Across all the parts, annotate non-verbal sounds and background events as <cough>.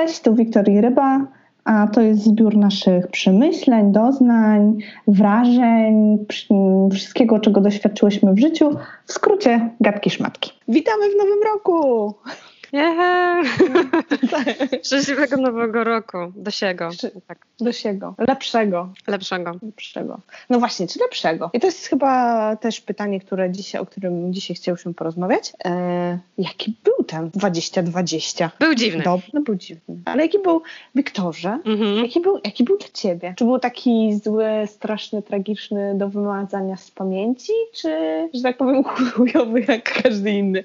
Cześć, tu Wiktoria Ryba, a to jest zbiór naszych przemyśleń, doznań, wrażeń, wszystkiego, czego doświadczyłyśmy w życiu. W skrócie, gadki szmatki. Witamy w nowym roku! Yeah. <laughs> Szczęśliwego nowego roku. Do siego. Tak. Do siego. Lepszego. Lepszego. Lepszego. No właśnie, czy lepszego? I to jest chyba też pytanie, które dzisiaj, o którym dzisiaj chcieliśmy porozmawiać. E, jaki był ten 2020? Był dziwny. Dobry, no był dziwny. Ale jaki był, Wiktorze, mhm. jaki, był, jaki był dla ciebie? Czy był taki zły, straszny, tragiczny do wymazania z pamięci? Czy, że tak powiem, <laughs> chujowy jak każdy inny?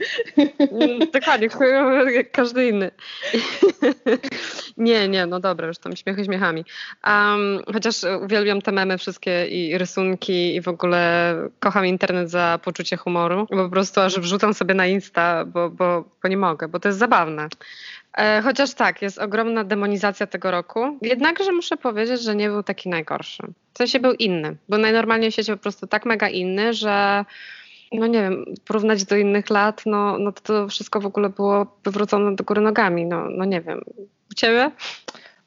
Mm, dokładnie, chujowy jak każdy inny. <laughs> nie, nie, no dobra, już tam śmiechy śmiechami. Um, chociaż uwielbiam te memy wszystkie i rysunki i w ogóle kocham internet za poczucie humoru, bo po prostu aż wrzucam sobie na Insta, bo, bo, bo nie mogę, bo to jest zabawne. E, chociaż tak, jest ogromna demonizacja tego roku. Jednakże muszę powiedzieć, że nie był taki najgorszy. W sensie był inny. Był najnormalniej w świecie po prostu tak mega inny, że no nie wiem, porównać do innych lat, no, no to, wszystko w ogóle było wywrócone do góry nogami, no, no nie wiem. U ciebie?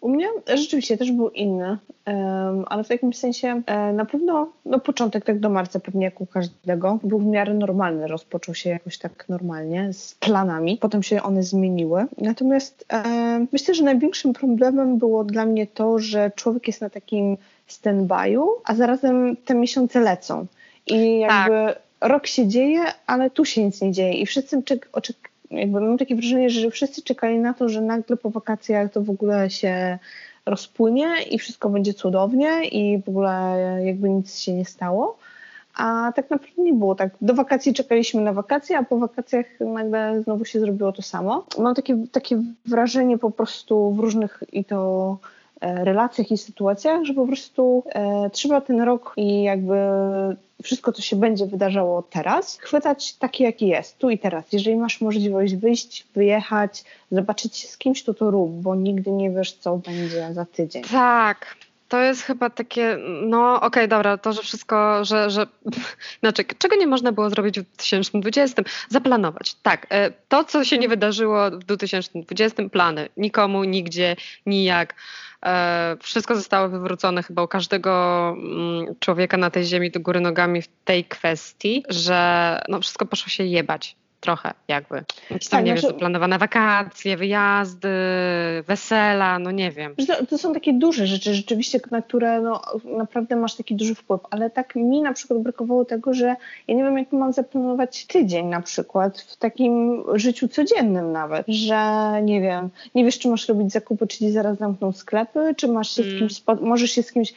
U mnie rzeczywiście też był inny, um, ale w jakimś sensie e, na pewno no początek tak do marca pewnie jak u każdego był w miarę normalny, rozpoczął się jakoś tak normalnie z planami, potem się one zmieniły. Natomiast e, myślę, że największym problemem było dla mnie to, że człowiek jest na takim stand-by'u, a zarazem te miesiące lecą. I jakby tak rok się dzieje, ale tu się nic nie dzieje i wszyscy czek, oczek, jakby mam takie wrażenie, że wszyscy czekali na to, że nagle po wakacjach to w ogóle się rozpłynie i wszystko będzie cudownie i w ogóle jakby nic się nie stało. A tak naprawdę nie było tak. Do wakacji czekaliśmy na wakacje, a po wakacjach nagle znowu się zrobiło to samo. Mam takie, takie wrażenie po prostu w różnych i to e, relacjach i sytuacjach, że po prostu e, trzeba ten rok i jakby wszystko, co się będzie wydarzało teraz, chwytać takie, jaki jest, tu i teraz. Jeżeli masz możliwość wyjść, wyjechać, zobaczyć się z kimś, to to rób, bo nigdy nie wiesz, co będzie za tydzień. Tak. To jest chyba takie, no okej, okay, dobra, to, że wszystko, że, że, <laughs> znaczy, czego nie można było zrobić w 2020? Zaplanować. Tak, e, to, co się nie wydarzyło w 2020, plany. Nikomu, nigdzie, nijak. E, wszystko zostało wywrócone chyba u każdego mm, człowieka na tej ziemi do góry nogami w tej kwestii, że no wszystko poszło się jebać trochę jakby. Jakieś tam, tak, nie znaczy... wiem, zaplanowane wakacje, wyjazdy, wesela, no nie wiem. To, to, są takie duże rzeczy rzeczywiście, na które no, naprawdę masz taki duży wpływ, ale tak mi na przykład brakowało tego, że ja nie wiem, jak mam zaplanować tydzień na przykład w takim życiu codziennym nawet, że nie wiem, nie wiesz, czy masz robić zakupy, czy ci zaraz zamkną sklepy, czy masz się mm. z kimś, możesz się z kimś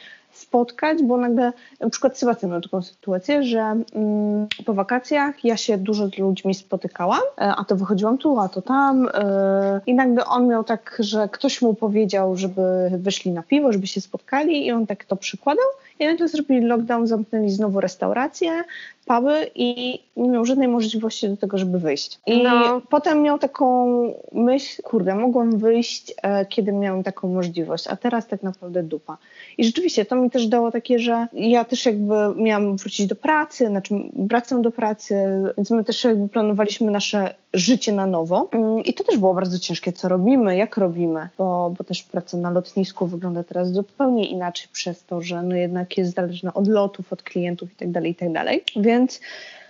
spotkać, bo nagle, na przykład Sebastian miał taką sytuację, że mm, po wakacjach ja się dużo z ludźmi spotykałam, e, a to wychodziłam tu, a to tam e, i nagle on miał tak, że ktoś mu powiedział, żeby wyszli na piwo, żeby się spotkali i on tak to przykładał i nagle zrobili lockdown, zamknęli znowu restauracje, puby i nie miał żadnej możliwości do tego, żeby wyjść. I no. potem miał taką myśl, kurde, mogłam wyjść, e, kiedy miałam taką możliwość, a teraz tak naprawdę dupa. I rzeczywiście to mi też dało takie, że ja też jakby miałam wrócić do pracy, znaczy wracam do pracy, więc my też jakby planowaliśmy nasze życie na nowo. Mm, I to też było bardzo ciężkie, co robimy, jak robimy, bo, bo też praca na lotnisku wygląda teraz zupełnie inaczej przez to, że no jednak jest zależna od lotów, od klientów itd., tak itd. Tak więc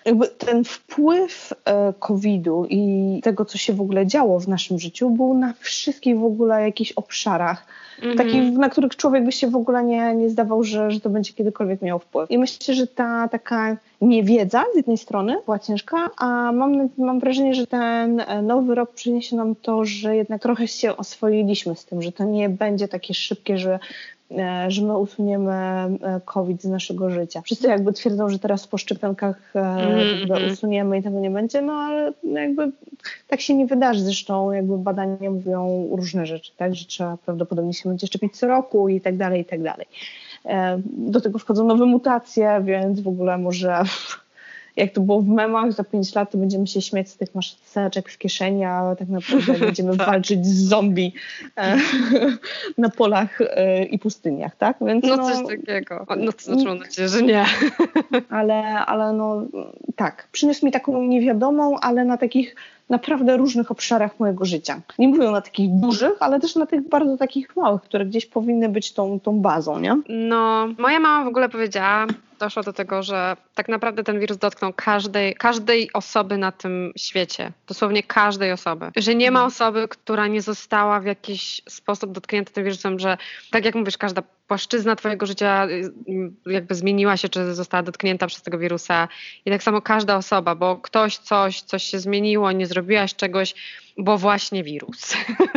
jakby ten wpływ e, COVID-u i tego, co się w ogóle działo w naszym życiu, był na wszystkich w ogóle jakichś obszarach, mm -hmm. takich, na których człowiek by się w ogóle nie, nie zdawał, że, że to będzie kiedykolwiek miało wpływ. I myślę, że ta taka niewiedza z jednej strony była ciężka, a mam, mam wrażenie, że ten e, nowy rok przyniesie nam to, że jednak trochę się oswoiliśmy z tym, że to nie będzie takie szybkie, że że my usuniemy e, COVID z naszego życia. Wszyscy jakby twierdzą, że teraz po szczepionkach mm, usuniemy i tego nie będzie, no ale jakby tak się nie wydarzy. Zresztą jakby badania mówią różne rzeczy, tak, że trzeba prawdopodobnie się będzie szczepić co roku i tak dalej, i tak dalej. Do tego wchodzą nowe mutacje, więc w ogóle może jak to było w memach, za 5 lat to będziemy się śmiać z tych maseczek w kieszeni, a tak naprawdę <laughs> będziemy tak. walczyć z zombie e, <laughs> na polach e, i pustyniach, tak? Więc, no, no coś takiego. No to znaczy mam nadzieję, że nie. ale, ale no tak, przyniósł mi taką niewiadomą, ale na takich naprawdę różnych obszarach mojego życia. Nie mówię na takich dużych, ale też na tych bardzo takich małych, które gdzieś powinny być tą, tą bazą, nie? No, moja mama w ogóle powiedziała, doszło do tego, że tak naprawdę ten wirus dotknął każdej, każdej osoby na tym świecie. Dosłownie każdej osoby. Że nie ma mhm. osoby, która nie została w jakiś sposób dotknięta tym wirusem, że tak jak mówisz, każda płaszczyzna twojego życia y, jakby zmieniła się, czy została dotknięta przez tego wirusa. I tak samo każda osoba, bo ktoś coś, coś się zmieniło, nie zrobiłaś czegoś, bo właśnie wirus.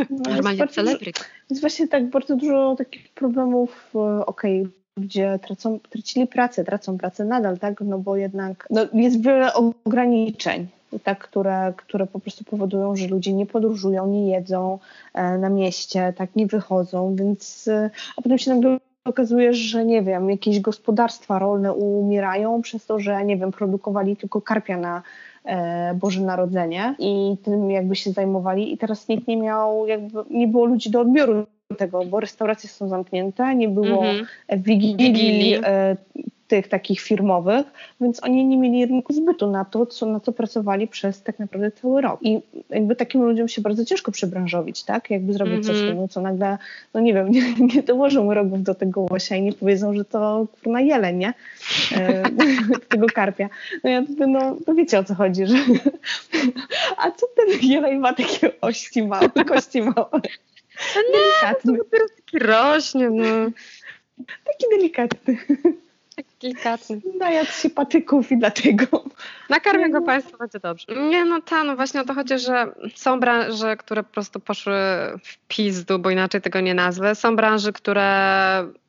No, <laughs> Normalnie celebryt. Jest właśnie tak bardzo dużo takich problemów, e, okej, okay ludzie tracą, tracili pracę, tracą pracę nadal, tak? No bo jednak no, jest wiele ograniczeń, tak, które, które po prostu powodują, że ludzie nie podróżują, nie jedzą e, na mieście, tak, nie wychodzą, więc e, a potem się nagle okazuje, że nie wiem, jakieś gospodarstwa rolne umierają przez to, że nie wiem, produkowali tylko karpia na e, Boże Narodzenie i tym jakby się zajmowali i teraz nikt nie miał, jakby nie było ludzi do odbioru tego, bo restauracje są zamknięte, nie było mm -hmm. wigilii, wigilii. Tych takich firmowych, więc oni nie mieli rynku zbytu na to, co, na co pracowali przez tak naprawdę cały rok. I jakby takim ludziom się bardzo ciężko przebranżowić, tak? Jakby zrobić mm -hmm. coś, mhm. no, co nagle, no nie wiem, <laughs> nie, nie dołożą rogów do tego łosia i nie powiedzą, że to kurna jeleń, nie? E, <laughs> tego karpia. No ja wtedy, no, no wiecie o co chodzi, że <laughs> a co ten jeleń ma takie ości małe, kości małe? No delikatny. Nie, to dopiero taki rośnie, no. Taki delikatny. Delikatny. Najadł się patyków i dlatego. Nakarmię go Państwu, będzie dobrze. Nie, no ta, no właśnie o to chodzi, że są branże, które po prostu poszły w pizdu, bo inaczej tego nie nazwę. Są branże, które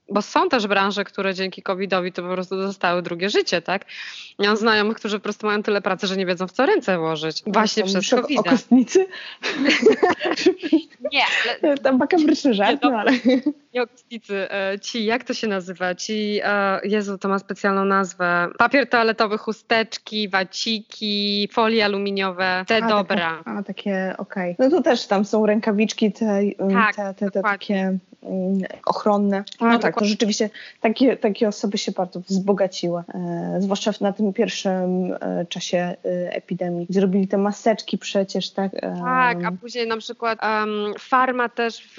bo są też branże, które dzięki COVID-owi to po prostu dostały drugie życie, tak? Ja mam znajomych, którzy po prostu mają tyle pracy, że nie wiedzą w co ręce włożyć. Właśnie no, przez covid Okostnicy? nie, ale... <laughs> Tam makabryczny żart, no, ale... Nie okostnicy, e, ci, jak to się nazywa? Ci, e, Jezu, to ma specjalną nazwę. Papier toaletowy, chusteczki, waciki, folie aluminiowe, te a, dobra. A, takie, okej. Okay. No to też tam są rękawiczki, te, tak, te, te, te takie ochronne. No tak, tak, to rzeczywiście takie, takie osoby się bardzo wzbogaciły, e, zwłaszcza na tym pierwszym e, czasie e, epidemii. Zrobili te maseczki przecież, tak? Tak, a później na przykład um, farma też w,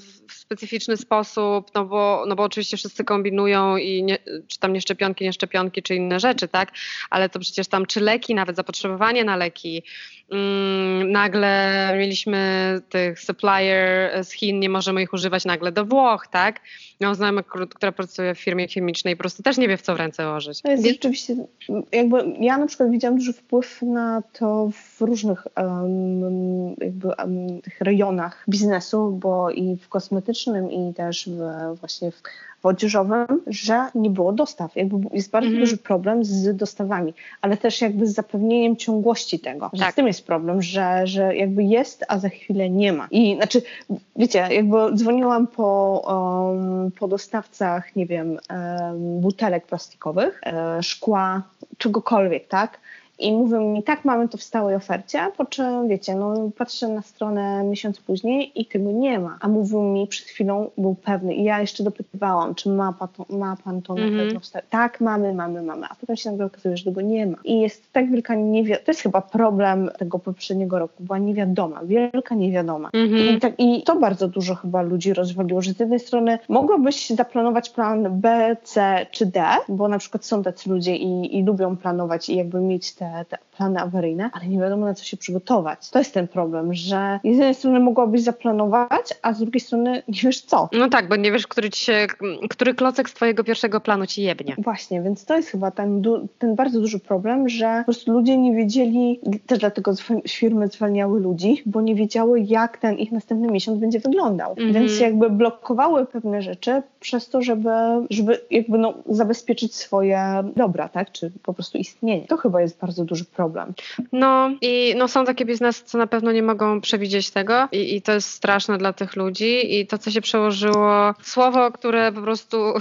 w, specyficzny sposób, no bo, no bo oczywiście wszyscy kombinują i nie, czy tam nie szczepionki, nie szczepionki, czy inne rzeczy, tak? Ale to przecież tam czy leki, nawet zapotrzebowanie na leki, Mm, nagle mieliśmy tych supplier z Chin, nie możemy ich używać nagle do Włoch, tak? Miałam znajomą, która pracuje w firmie chemicznej po prostu też nie wie, w co w ręce łożyć. To jest rzeczywiście, jakby ja na przykład widziałam duży wpływ na to w różnych um, jakby um, rejonach biznesu, bo i w kosmetycznym i też w, właśnie w w odzieżowym, że nie było dostaw. Jakby jest bardzo mhm. duży problem z dostawami, ale też jakby z zapewnieniem ciągłości tego. Że tak. Z tym jest problem, że, że jakby jest, a za chwilę nie ma. I znaczy, wiecie, jakby dzwoniłam po, um, po dostawcach, nie wiem, butelek plastikowych, um, szkła, czegokolwiek, tak? I mówią mi, tak, mamy to w stałej ofercie, po czym, wiecie, no patrzę na stronę miesiąc później i tego nie ma. A mówił mi, przed chwilą był pewny i ja jeszcze dopytywałam, czy ma, pan to, ma pan to na mm -hmm. pewno w stałej Tak, mamy, mamy, mamy. A potem się nagle okazuje, że tego nie ma. I jest tak wielka niewiadoma, to jest chyba problem tego poprzedniego roku, była niewiadoma, wielka niewiadoma. Mm -hmm. I, tak, I to bardzo dużo chyba ludzi rozwaliło, że z jednej strony mogłabyś zaplanować plan B, C czy D, bo na przykład są tacy ludzie i, i lubią planować i jakby mieć te te, plany awaryjne, ale nie wiadomo na co się przygotować. To jest ten problem, że z jednej strony mogłabyś zaplanować, a z drugiej strony nie wiesz co. No tak, bo nie wiesz, który, ci się, który klocek z twojego pierwszego planu ci jebnie. Właśnie, więc to jest chyba ten, ten bardzo duży problem, że po prostu ludzie nie wiedzieli, też dlatego firmy zwalniały ludzi, bo nie wiedziały jak ten ich następny miesiąc będzie wyglądał. Mm -hmm. Więc jakby blokowały pewne rzeczy przez to, żeby, żeby jakby no, zabezpieczyć swoje dobra, tak, czy po prostu istnienie. To chyba jest bardzo duży problem. No i no, są takie biznesy, co na pewno nie mogą przewidzieć tego i, i to jest straszne dla tych ludzi i to, co się przełożyło, słowo, które po prostu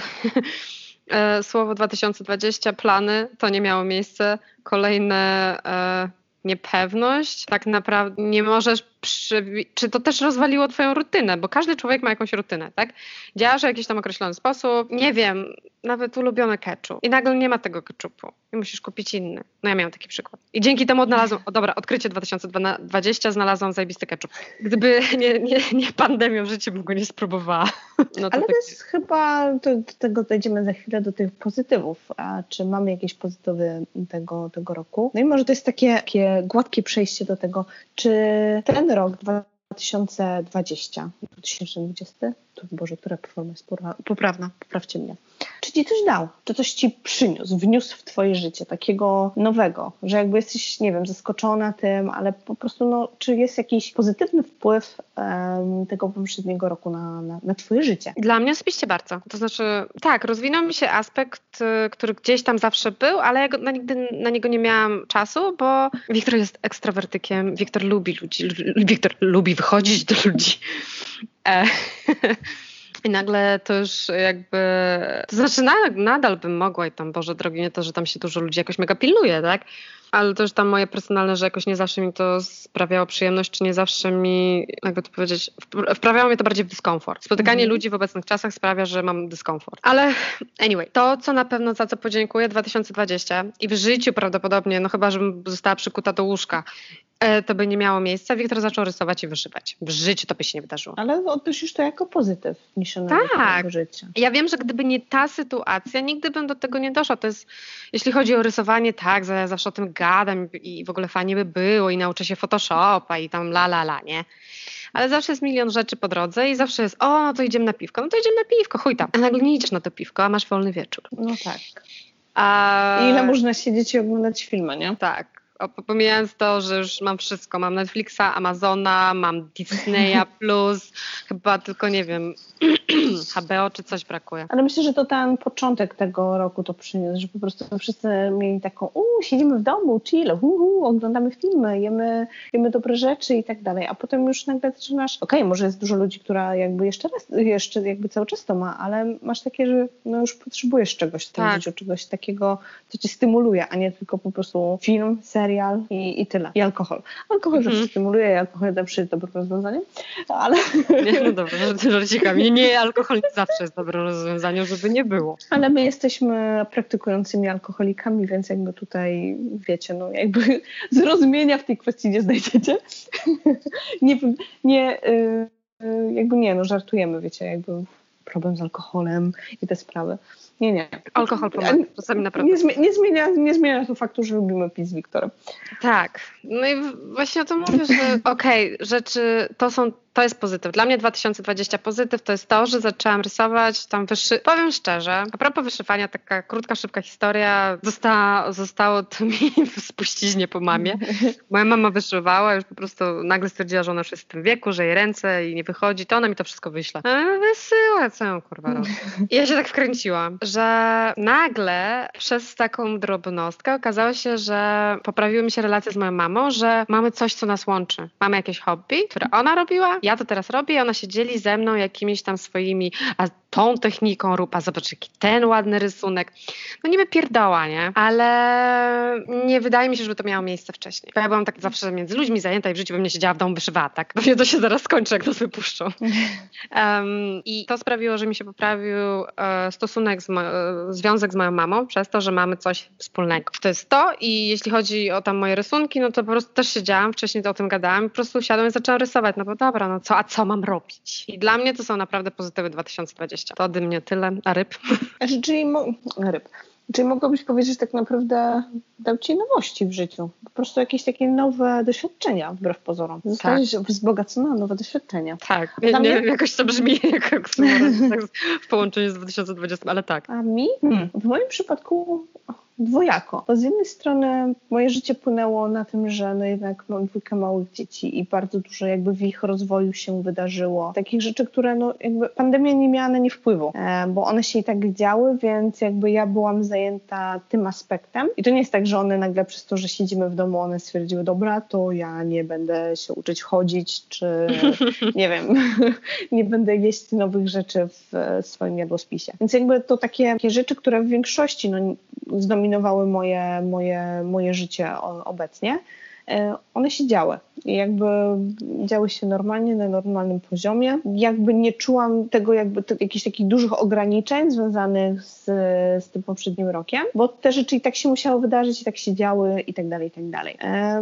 <laughs> e, słowo 2020, plany, to nie miało miejsca. Kolejne e, niepewność. Tak naprawdę nie możesz przy, czy to też rozwaliło twoją rutynę, bo każdy człowiek ma jakąś rutynę, tak? Działasz w jakiś tam określony sposób, nie wiem, nawet ulubiony ketchup i nagle nie ma tego ketchupu i musisz kupić inny. No ja miałam taki przykład. I dzięki temu odnalazłam, o dobra, odkrycie 2020, znalazłam zajebisty ketchup. Gdyby nie, nie, nie pandemia w życiu bym go nie spróbowała. No to Ale tak... to jest chyba, to, do tego dojdziemy za chwilę do tych pozytywów. A czy mamy jakieś pozytywy tego, tego roku? No i może to jest takie, takie gładkie przejście do tego, czy ten rok 2020, 2020, to Boże, która forma jest poprawna, poprawcie mnie. Czy ci coś dał? Czy coś ci przyniósł, wniósł w twoje życie takiego nowego, że jakby jesteś, nie wiem, zaskoczona tym, ale po prostu, no, czy jest jakiś pozytywny wpływ um, tego poprzedniego roku na, na, na twoje życie? Dla mnie osobiście bardzo. To znaczy, tak, rozwinął mi się aspekt, y, który gdzieś tam zawsze był, ale ja na, nigdy na niego nie miałam czasu, bo Wiktor jest ekstrawertykiem, Wiktor lubi ludzi, Wiktor lubi wychodzić do ludzi. E, <laughs> I nagle to już jakby, to znaczy nadal bym mogła i tam, Boże drogi, nie to, że tam się dużo ludzi jakoś mega pilnuje, tak? Ale to już tam moje personalne, że jakoś nie zawsze mi to sprawiało przyjemność, czy nie zawsze mi, jakby to powiedzieć, wprawiało mnie to bardziej w dyskomfort. Spotykanie mhm. ludzi w obecnych czasach sprawia, że mam dyskomfort. Ale anyway, to co na pewno za co podziękuję 2020 i w życiu prawdopodobnie, no chyba, żebym została przykuta do łóżka to by nie miało miejsca. Wiktor zaczął rysować i wyszywać. W życiu to by się nie wydarzyło. Ale odnosisz to jako pozytyw niż tak. życia. Ja wiem, że gdyby nie ta sytuacja, nigdy bym do tego nie doszła. To jest, jeśli chodzi o rysowanie, tak, zawsze o tym gadam i w ogóle fajnie by było i nauczę się Photoshopa i tam la la la, nie? ale zawsze jest milion rzeczy po drodze i zawsze jest, o, no to idziemy na piwko, no to idziemy na piwko, chuj tam. A nagle nie idziesz na to piwko, a masz wolny wieczór. No tak. A... I ile można siedzieć i oglądać filmy, nie? Tak pomijając to, że już mam wszystko, mam Netflixa, Amazona, mam Disneya <laughs> Plus, chyba tylko nie wiem, <clears throat> HBO czy coś brakuje. Ale myślę, że to ten początek tego roku to przyniósł, że po prostu wszyscy mieli taką, uuu, siedzimy w domu, chill, uhu, oglądamy filmy, jemy, jemy dobre rzeczy i tak dalej, a potem już nagle zaczynasz, okej, okay, może jest dużo ludzi, która jakby jeszcze raz, jeszcze jakby cały czas to ma, ale masz takie, że no już potrzebujesz czegoś w tym tak. życiu, czegoś takiego, co cię stymuluje, a nie tylko po prostu film, serial, serial i, i tyle. I alkohol. Alkohol mm. zawsze stymuluje i alkohol zawsze jest dobrym rozwiązaniem, ale... Nie, no dobrze, że ciekawie. Nie, alkohol nie zawsze jest dobrym rozwiązaniem, żeby nie było. Ale my jesteśmy praktykującymi alkoholikami, więc jakby tutaj, wiecie, no jakby <laughs> zrozumienia w tej kwestii nie znajdziecie. <laughs> nie, nie, y, y, jakby nie, no żartujemy, wiecie, jakby problem z alkoholem i te sprawy. Nie, nie. Alkohol pomaga. Czasami naprawdę. Nie, zmienia, nie, zmienia, nie zmienia to faktu, że lubimy pić z Wiktorem. Tak. No i właśnie o tym mówię, że <laughs> okej, okay, rzeczy to są to jest pozytyw. Dla mnie 2020 pozytyw to jest to, że zaczęłam rysować tam wyszy... Powiem szczerze, a propos wyszywania, taka krótka, szybka historia. Zostało, zostało to <laughs> mi w spuściźnie po mamie. <laughs> Moja mama wyszywała, już po prostu nagle stwierdziła, że ona już jest w tym wieku, że jej ręce i nie wychodzi, to ona mi to wszystko wyśle. E, wysyła, co ją kurwa robi. I <laughs> ja się tak wkręciłam, że nagle przez taką drobnostkę okazało się, że poprawiły mi się relacje z moją mamą, że mamy coś, co nas łączy. Mamy jakieś hobby, które ona robiła, ja to teraz robię i ona się dzieli ze mną jakimiś tam swoimi, a tą techniką rób, a zobacz jaki ten ładny rysunek. No niby pierdoła, nie? Ale nie wydaje mi się, żeby to miało miejsce wcześniej. Bo ja byłam tak zawsze między ludźmi zajęta i w życiu bym nie siedziała w domu wyszywała, tak? Pewnie to się zaraz skończy, jak nas wypuszczą. <laughs> Um, I to sprawiło, że mi się poprawił e, stosunek, z e, związek z moją mamą przez to, że mamy coś wspólnego. To jest to i jeśli chodzi o tam moje rysunki, no to po prostu też siedziałam, wcześniej to o tym gadałam i po prostu usiadłam i zaczęłam rysować, no bo dobra, no co, a co mam robić? I dla mnie to są naprawdę pozytywy 2020. To ode mnie tyle, a ryb? Czyli mo- ryb. Czyli mogłabyś powiedzieć, że tak naprawdę dał ci nowości w życiu. Po prostu jakieś takie nowe doświadczenia, wbrew pozorom. Zostałeś tak. wzbogacona nowe doświadczenia. Tak, nie, nie mnie... wiem, jakoś to brzmi <laughs> jak tak w połączeniu z 2020, ale tak. A mi? Hmm. W moim przypadku dwojako. Bo z jednej strony moje życie płynęło na tym, że no jednak mam dwójkę małych dzieci i bardzo dużo jakby w ich rozwoju się wydarzyło. Takich rzeczy, które no jakby pandemia nie miała na nie wpływu, e, bo one się i tak działy, więc jakby ja byłam zajęta tym aspektem. I to nie jest tak, że one nagle przez to, że siedzimy w domu, one stwierdziły, dobra, to ja nie będę się uczyć chodzić, czy <laughs> nie wiem, <laughs> nie będę jeść nowych rzeczy w swoim jadłospisie. Więc jakby to takie, takie rzeczy, które w większości no, zdominowały moje, moje, moje życie obecnie. E, one się działy. Jakby działy się normalnie, na normalnym poziomie. Jakby nie czułam tego jakby te, jakichś takich dużych ograniczeń związanych z, z tym poprzednim rokiem, bo te rzeczy i tak się musiały wydarzyć, i tak się działy i tak dalej, i tak dalej.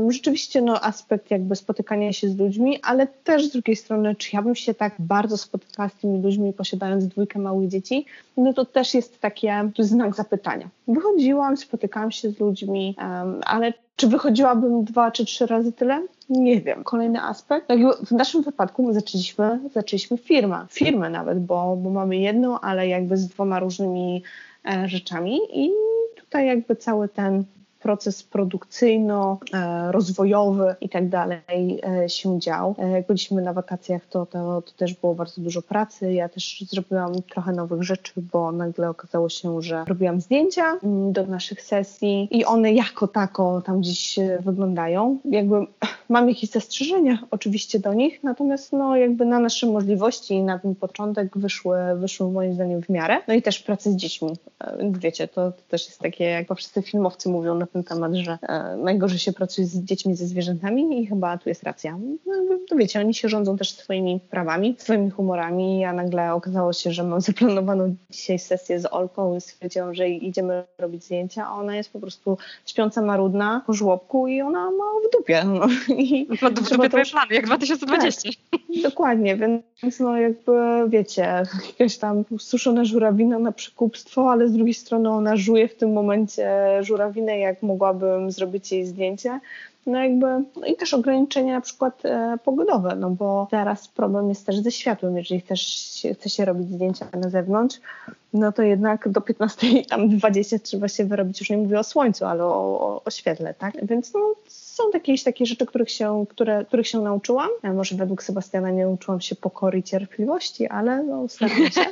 Rzeczywiście no, aspekt jakby spotykania się z ludźmi, ale też z drugiej strony, czy ja bym się tak bardzo spotykała z tymi ludźmi, posiadając dwójkę małych dzieci, no to też jest takie, to jest znak zapytania. Wychodziłam, spotykałam się z ludźmi, um, ale czy wychodziłabym dwa czy trzy razy tyle? Nie wiem. Kolejny aspekt. w naszym wypadku my zaczęliśmy, zaczęliśmy firmę. Firmę nawet, bo, bo mamy jedną, ale jakby z dwoma różnymi e, rzeczami i tutaj jakby cały ten proces produkcyjno-rozwojowy i tak dalej e, się dział. E, jak byliśmy na wakacjach, to, to, to też było bardzo dużo pracy. Ja też zrobiłam trochę nowych rzeczy, bo nagle okazało się, że robiłam zdjęcia mm, do naszych sesji i one jako tako tam gdzieś wyglądają. Jakby <clears throat> mam jakieś zastrzeżenia oczywiście do nich, natomiast no jakby na nasze możliwości i na ten początek wyszły, wyszły moim zdaniem w miarę. No i też pracy z dziećmi. E, wiecie, to, to też jest takie, jak wszyscy filmowcy mówią na ten temat, że e, najgorzej się pracuje z dziećmi, ze zwierzętami i chyba tu jest racja. No, to wiecie, oni się rządzą też swoimi prawami, swoimi humorami, a nagle okazało się, że mam zaplanowaną dzisiaj sesję z Olką i stwierdziłam, że idziemy robić zdjęcia, a ona jest po prostu śpiąca marudna po żłobku i ona ma w dupie. No. I ma w dupie twoje plany, jak 2020. Tak, dokładnie, więc no jakby wiecie, jakaś tam suszona żurawina na przekupstwo, ale z drugiej strony ona żuje w tym momencie żurawinę jak mogłabym zrobić jej zdjęcie. No jakby, no i też ograniczenia na przykład e, pogodowe, no bo teraz problem jest też ze światłem, jeżeli chcesz, chce się robić zdjęcia na zewnątrz, no to jednak do 15 tam 20 trzeba się wyrobić, już nie mówię o słońcu, ale o, o, o świetle, tak? Więc no, są jakieś takie rzeczy, których się, które, których się nauczyłam. Ja może według Sebastiana nie nauczyłam się pokory i cierpliwości, ale no, staram się.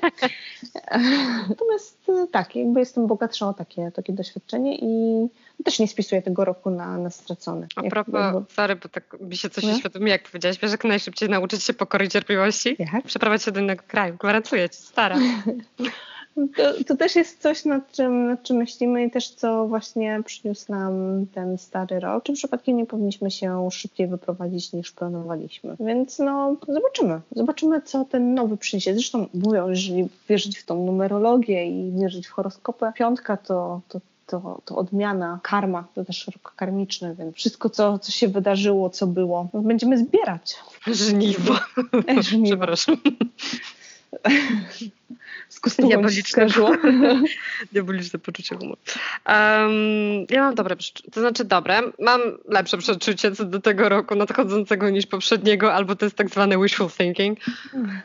<laughs> Natomiast e, tak, jakby jestem bogatsza o takie, takie doświadczenie i też nie spisuję tego roku na, na stracony. A propos, jakby... sorry, bo tak mi się coś no? świadomie, jak powiedziałaś, wiesz, jak najszybciej nauczyć się pokory i cierpliwości? Jak? Przeprowadź się do innego kraju, gwarantuję ci, stara. <laughs> To, to, też jest coś, nad czym, nad czym myślimy i też co właśnie przyniósł nam ten stary rok. Czy przypadkiem nie powinniśmy się szybciej wyprowadzić niż planowaliśmy? Więc no, zobaczymy. Zobaczymy, co ten nowy przyniesie. Zresztą mówią, jeżeli wierzyć w tą numerologię i wierzyć w horoskopę, piątka to, to to, to odmiana, karma, to też rok karmiczny, więc wszystko, co, co się wydarzyło, co było, będziemy zbierać. Żniwo. Żniwo. Przepraszam. <laughs> z kostką Diaboliczne, <laughs> diaboliczne poczucie humoru. Um, ja mam dobre to znaczy dobre, mam lepsze przeczucie co do tego roku nadchodzącego niż poprzedniego, albo to jest tak zwany wishful thinking.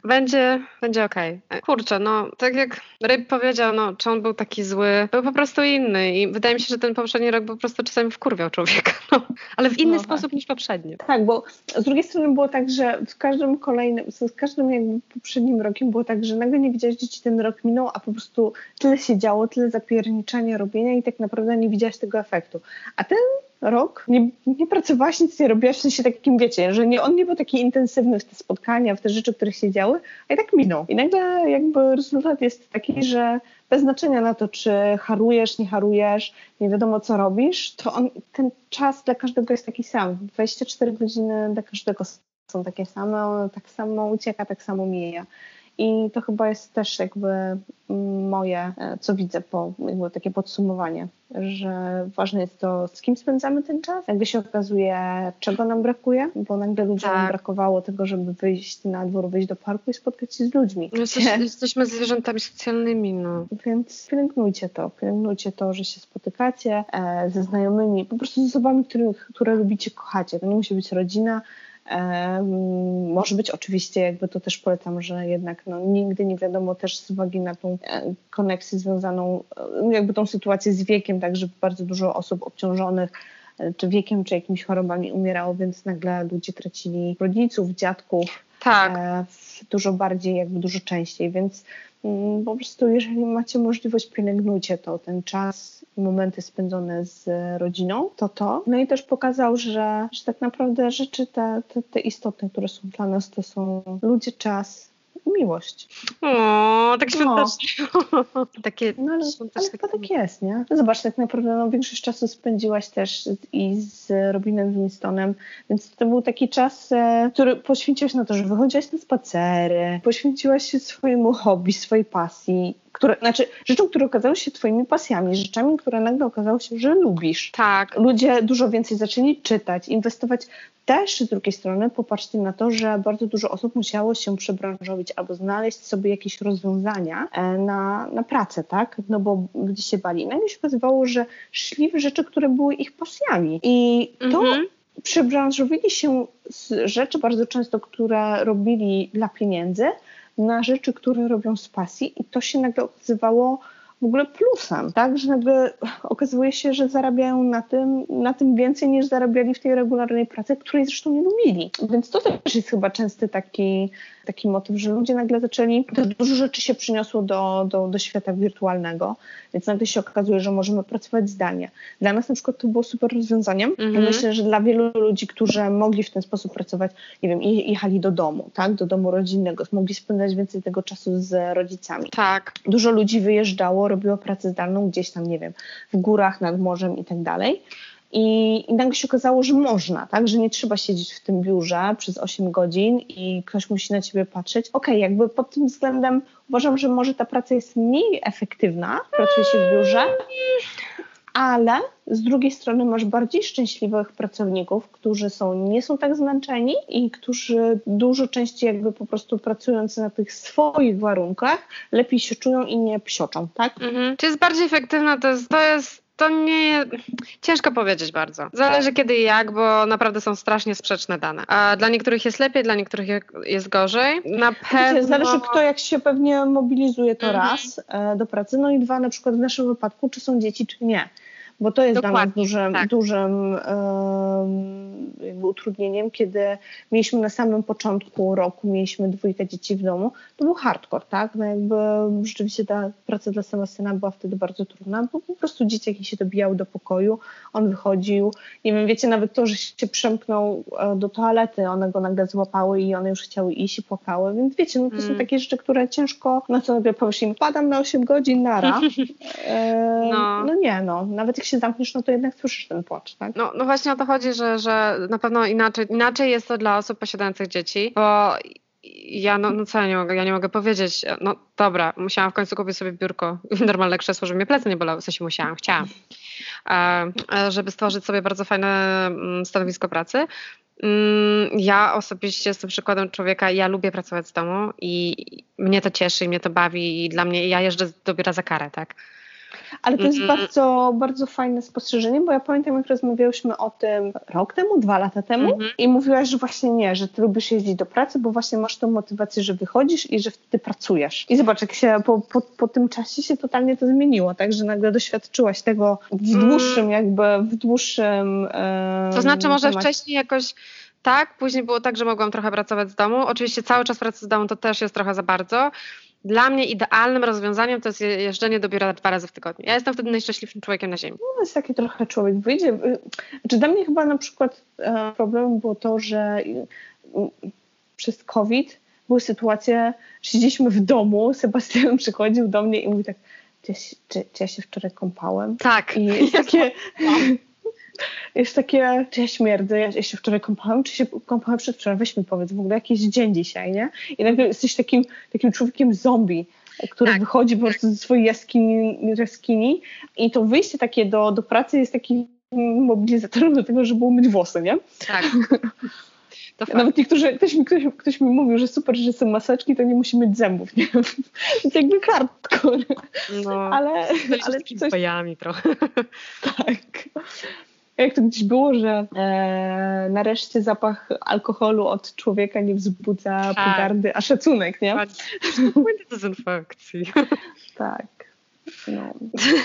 Będzie, będzie okej. Okay. Kurczę, no tak jak Ryb powiedział, no czy on był taki zły, był po prostu inny i wydaje mi się, że ten poprzedni rok po prostu czasami wkurwiał człowieka, no, ale w inny no, sposób tak. niż poprzedni. Tak, bo z drugiej strony było tak, że w każdym kolejnym, z każdym jakby poprzednim rokiem było tak, że nagle nie widziałeś, że ci ten rok minął, a po prostu tyle się działo, tyle zapierniczania, robienia i tak naprawdę nie widziałaś tego efektu. A ten rok nie, nie pracowałaś, nic nie robiłaś, w sensie takim, wiecie, że nie, on nie był taki intensywny w te spotkania, w te rzeczy, które się działy, a i tak minął. I nagle jakby rezultat jest taki, że bez znaczenia na to, czy harujesz, nie harujesz, nie wiadomo co robisz, to on, ten czas dla każdego jest taki sam. 24 godziny dla każdego są takie same, tak samo ucieka, tak samo mija. I to chyba jest też jakby moje, e, co widzę po jakby takie podsumowanie, że ważne jest to, z kim spędzamy ten czas. Jakby się okazuje, czego nam brakuje, bo nagle ludziom tak. brakowało tego, żeby wyjść na dwór, wyjść do parku i spotkać się z ludźmi. Jesteś, jesteśmy zwierzętami socjalnymi, no. Więc pielęgnujcie to, pielęgnujcie to, że się spotykacie e, ze znajomymi, po prostu z osobami, których, które lubicie, kochacie. To nie musi być rodzina, może być oczywiście, jakby to też polecam, że jednak no, nigdy nie wiadomo też z uwagi na tą e, koneksję związaną, e, jakby tą sytuację z wiekiem, także bardzo dużo osób obciążonych e, czy wiekiem, czy jakimiś chorobami umierało, więc nagle ludzie tracili rodziców, dziadków. Tak. Dużo bardziej, jakby dużo częściej, więc po prostu jeżeli macie możliwość, pielęgnujcie to, ten czas momenty spędzone z rodziną, to to. No i też pokazał, że, że tak naprawdę rzeczy te, te, te istotne, które są dla nas, to są ludzie, czas, miłość. O, tak świątecznie. No. <laughs> Takie no, ale, ale chyba tak jest, nie? No zobacz, tak naprawdę no, większość czasu spędziłaś też i z Robinem Winstonem, więc to był taki czas, e, który poświęciłaś na to, że wychodziłaś na spacery, poświęciłaś się swojemu hobby, swojej pasji które, znaczy rzeczom, które okazały się twoimi pasjami, rzeczami, które nagle okazało się, że lubisz. Tak. Ludzie dużo więcej zaczęli czytać, inwestować. Też z drugiej strony popatrzcie na to, że bardzo dużo osób musiało się przebranżowić albo znaleźć sobie jakieś rozwiązania e, na, na pracę, tak? No bo gdzie się bali. I nagle się okazywało, że szli w rzeczy, które były ich pasjami. I to mhm przebranżowili się z rzeczy bardzo często, które robili dla pieniędzy, na rzeczy, które robią z pasji i to się nagle okazywało w ogóle plusem, tak? Że nagle okazuje się, że zarabiają na tym, na tym więcej niż zarabiali w tej regularnej pracy, której zresztą nie lubili. Więc to też jest chyba częsty taki, taki motyw, że ludzie nagle zaczęli, to dużo rzeczy się przyniosło do, do, do świata wirtualnego, więc nagle się okazuje, że możemy pracować zdalnie. Dla nas na przykład to było super rozwiązaniem. Mhm. Myślę, że dla wielu ludzi, którzy mogli w ten sposób pracować, nie wiem, jechali do domu, tak, do domu rodzinnego, mogli spędzać więcej tego czasu z rodzicami. Tak. Dużo ludzi wyjeżdżało, robiło pracę zdalną gdzieś tam, nie wiem, w górach, nad morzem i tak dalej. I, I nagle się okazało, że można, tak? że nie trzeba siedzieć w tym biurze przez 8 godzin i ktoś musi na ciebie patrzeć. Okej, okay, jakby pod tym względem uważam, że może ta praca jest mniej efektywna, pracuje się w biurze, ale z drugiej strony masz bardziej szczęśliwych pracowników, którzy są, nie są tak zmęczeni i którzy dużo częściej jakby po prostu pracując na tych swoich warunkach lepiej się czują i nie psioczą, tak? Mhm. Czy jest bardziej efektywna? To jest, to jest to nie. Ciężko powiedzieć bardzo. Zależy kiedy i jak, bo naprawdę są strasznie sprzeczne dane. A dla niektórych jest lepiej, dla niektórych jest gorzej. Na pewno. Zależy kto jak się pewnie mobilizuje to mhm. raz e, do pracy, no i dwa na przykład w naszym wypadku, czy są dzieci, czy nie bo to jest Dokładnie, dla nas dużym, tak. dużym jakby utrudnieniem, kiedy mieliśmy na samym początku roku, mieliśmy dwójkę dzieci w domu, to był hardcore, tak? No jakby rzeczywiście ta praca dla Sebastiana była wtedy bardzo trudna, bo po prostu dzieciaki się dobijały do pokoju, on wychodził, nie wiem, wiecie, nawet to, że się przemknął e, do toalety, one go nagle złapały i one już chciały iść i płakały, więc wiecie, no to mm. są takie rzeczy, które ciężko, na co powiesz im, padam na 8 godzin, nara. <laughs> E, no. no nie, no, nawet jak się zamkniesz, no to jednak słyszysz ten płacz, tak? No, no właśnie o to chodzi, że, że na pewno inaczej, inaczej jest to dla osób posiadających dzieci, bo ja, no, no co ja nie mogę, ja nie mogę powiedzieć, no dobra, musiałam w końcu kupić sobie biurko <laughs> normalne krzesło, żeby mnie plecy nie bolały, w sensie musiałam, chciałam, e, żeby stworzyć sobie bardzo fajne mm, stanowisko pracy. Mm, ja osobiście jestem przykładem człowieka, ja lubię pracować z domu i mnie to cieszy, mnie to bawi i dla mnie, ja jeżdżę do biura za karę, tak? Ale to jest mm -hmm. bardzo, bardzo fajne spostrzeżenie, bo ja pamiętam, jak rozmawiałyśmy o tym rok temu, dwa lata temu mm -hmm. i mówiłaś, że właśnie nie, że ty lubisz jeździć do pracy, bo właśnie masz tą motywację, że wychodzisz i że wtedy pracujesz. I zobacz, jak się po, po, po tym czasie się totalnie to zmieniło, tak, że nagle doświadczyłaś tego w mm. dłuższym jakby, w dłuższym um, To znaczy może temacie. wcześniej jakoś tak, później było tak, że mogłam trochę pracować z domu. Oczywiście cały czas pracy z domu to też jest trochę za bardzo, dla mnie idealnym rozwiązaniem to jest jeżdżenie do biura dwa razy w tygodniu. Ja jestem wtedy najszczęśliwszym człowiekiem na ziemi. No jest taki trochę człowiek wyjdzie. Znaczy dla mnie chyba na przykład e, problemem było to, że przez COVID były sytuacje, że siedzieliśmy w domu, Sebastian <laughs> przychodził do mnie i mówi tak, czy, czy, czy ja się wczoraj kąpałem? Tak. I takie... <laughs> jest takie, czy ja śmierdzę, ja, ja się wczoraj kąpałem, czy się kąpałem przedwczoraj, weź mi powiedz w ogóle jakiś dzień dzisiaj, nie? I nagle jesteś takim, takim człowiekiem zombie, który tak. wychodzi po prostu ze swojej jaskini, jaskini i to wyjście takie do, do pracy jest takim mobilizatorem do tego, żeby umyć włosy, nie? Tak. <laughs> Nawet niektórzy, ktoś mi, ktoś, ktoś mi mówił, że super, że są maseczki, to nie musi mieć zębów, nie? <laughs> Więc jakby hardcore. No, ale, ale coś... bajami trochę. Tak jak to gdzieś było, że e, nareszcie zapach alkoholu od człowieka nie wzbudza tak. pogardy, a szacunek, nie? Płynie dezynfekcji. <laughs> tak. No.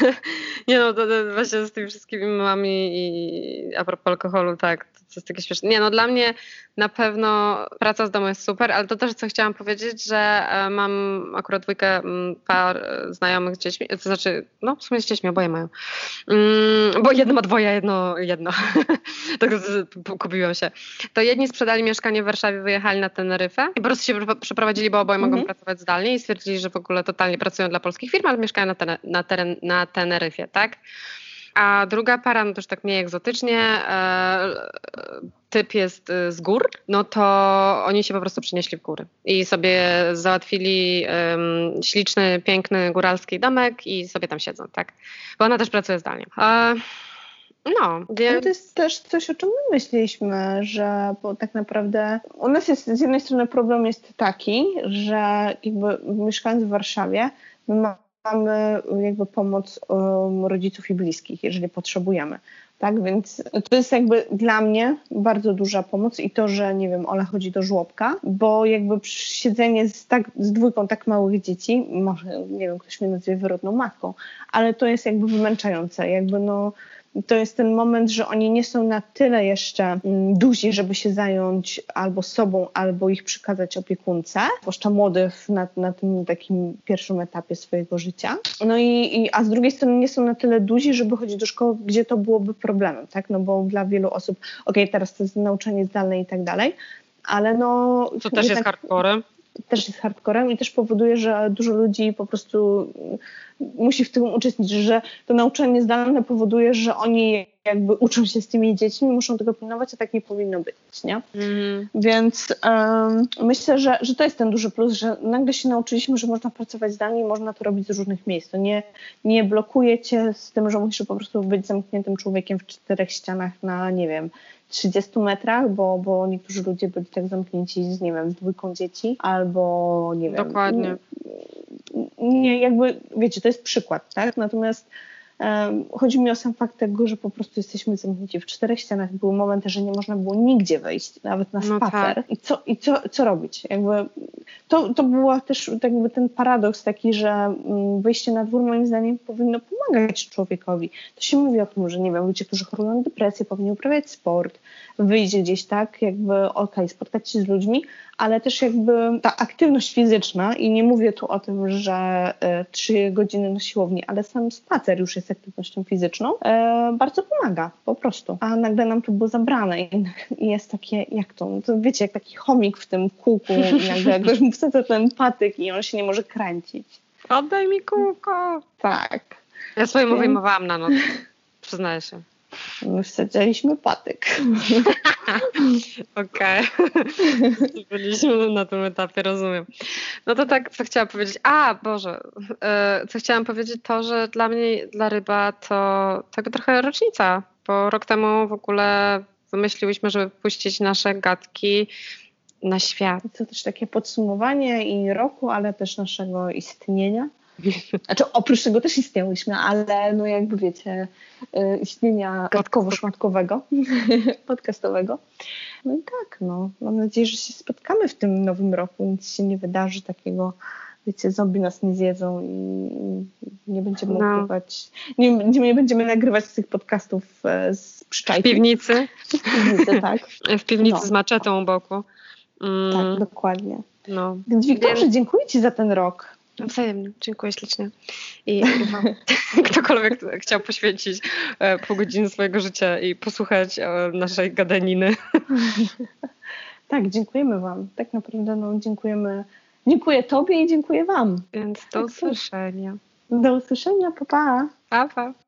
<laughs> Nie no, to, to właśnie z tymi wszystkimi mamami i a propos alkoholu, tak, to jest takie śmieszne. Nie, no dla mnie na pewno praca z domu jest super, ale to też, co chciałam powiedzieć, że e, mam akurat dwójkę mm, par e, znajomych z dziećmi, to znaczy, no w sumie z dziećmi oboje mają, mm, bo jedno ma dwoje, jedno, jedno. <laughs> tak kupiłam się. To jedni sprzedali mieszkanie w Warszawie, wyjechali na Teneryfę i po prostu się przeprowadzili, bo oboje mogą mhm. pracować zdalnie i stwierdzili, że w ogóle totalnie pracują dla polskich firm, ale mieszkają na, ten, na, teren, na Teneryfie, tak? A druga para, no już tak mniej egzotycznie, e, typ jest e, z gór, no to oni się po prostu przenieśli w góry i sobie załatwili um, śliczny, piękny góralski domek i sobie tam siedzą, tak? Bo ona też pracuje zdalnie. E, no, więc... To jest też coś, o czym my myśleliśmy, że bo tak naprawdę u nas jest z jednej strony problem jest taki, że jakby mieszkając w Warszawie, my mamy jakby pomoc um, rodziców i bliskich, jeżeli potrzebujemy. Tak, więc to jest jakby dla mnie bardzo duża pomoc i to, że nie wiem, Ola chodzi do żłobka, bo jakby siedzenie z, tak, z dwójką tak małych dzieci, może nie wiem, ktoś mnie nazwie wyrodną matką, ale to jest jakby wymęczające, jakby no to jest ten moment, że oni nie są na tyle jeszcze mm, duzi, żeby się zająć albo sobą, albo ich przykazać opiekunce, zwłaszcza młodych na, na tym takim pierwszym etapie swojego życia. No i, i, a z drugiej strony nie są na tyle duzi, żeby chodzić do szkoły, gdzie to byłoby problemem, tak? No bo dla wielu osób, okej, okay, teraz to jest nauczanie zdalne i tak dalej, ale no... To też jest hardcorem? Też jest hardcorem i też powoduje, że dużo ludzi po prostu musi w tym uczestniczyć, że to nauczanie zdalne powoduje, że oni jakby uczą się z tymi dziećmi, muszą tego pilnować, a tak nie powinno być, nie? Mm. Więc um, myślę, że, że to jest ten duży plus, że nagle się nauczyliśmy, że można pracować zdalnie i można to robić z różnych miejsc. To nie, nie blokuje cię z tym, że musisz po prostu być zamkniętym człowiekiem w czterech ścianach na, nie wiem, 30 metrach, bo, bo niektórzy ludzie byli tak zamknięci z, nie wiem, z dwójką dzieci, albo nie wiem. Dokładnie. Nie, jakby, wiecie, to jest przykład, tak? Natomiast Chodzi mi o sam fakt tego, że po prostu jesteśmy zamknięci w czterech ścianach. Były momenty, że nie można było nigdzie wejść, nawet na no spacer. tak. I, co, i co, co robić? Jakby to, to był też jakby ten paradoks taki, że mm, wyjście na dwór moim zdaniem powinno pomagać człowiekowi. To się mówi o tym, że nie wiem, ludzie, którzy chorują na depresję, powinni uprawiać sport, wyjść gdzieś tak, jakby okej, okay, spotkać się z ludźmi, ale też jakby ta aktywność fizyczna i nie mówię tu o tym, że y, trzy godziny na siłowni, ale sam spacer już jest aktywnością fizyczną, y, bardzo pomaga po prostu. A nagle nam to było zabrane i, <laughs> i jest takie, jak to, no to wiecie, jak taki chomik w tym kółku i nagle ktoś mu chce ten patyk i on się nie może kręcić. Oddaj mi kółko. Tak. Ja swojemu wyjmowałam na noc, przyznaję się. My wsadzaliśmy patyk. <laughs> Okej. <laughs> Byliśmy na tym etapie, rozumiem. No to tak, co chciałam powiedzieć. A, Boże, e, co chciałam powiedzieć to, że dla mnie, dla ryba to tak trochę rocznica, bo rok temu w ogóle wymyśliłyśmy, żeby puścić nasze gadki na świat. To też takie podsumowanie i roku, ale też naszego istnienia. <laughs> Znaczy oprócz tego też istniałyśmy, ale no jakby wiecie, y, istnienia gadkowo-szmatkowego, <laughs> podcastowego. No i tak, no. Mam nadzieję, że się spotkamy w tym nowym roku, nic się nie wydarzy takiego, wiecie, zombie nas nie zjedzą i nie będziemy no. nagrywać, nie, nie będziemy nagrywać tych podcastów e, z przyczajki. W piwnicy. <laughs> W piwnicy, tak. W piwnicy no. z maczetą u boku. Mm. Tak, dokładnie. No. Więc Wiktorze, dziękuję Ci za ten rok. Wzajemnie, dziękuję ślicznie. I <laughs> ktokolwiek chciał poświęcić e, pół godziny swojego życia i posłuchać e, naszej gadaniny. <laughs> tak, dziękujemy Wam. Tak naprawdę no, dziękujemy. Dziękuję Tobie i dziękuję Wam. Więc do tak usłyszenia. Do usłyszenia, pa pa. Pa, pa.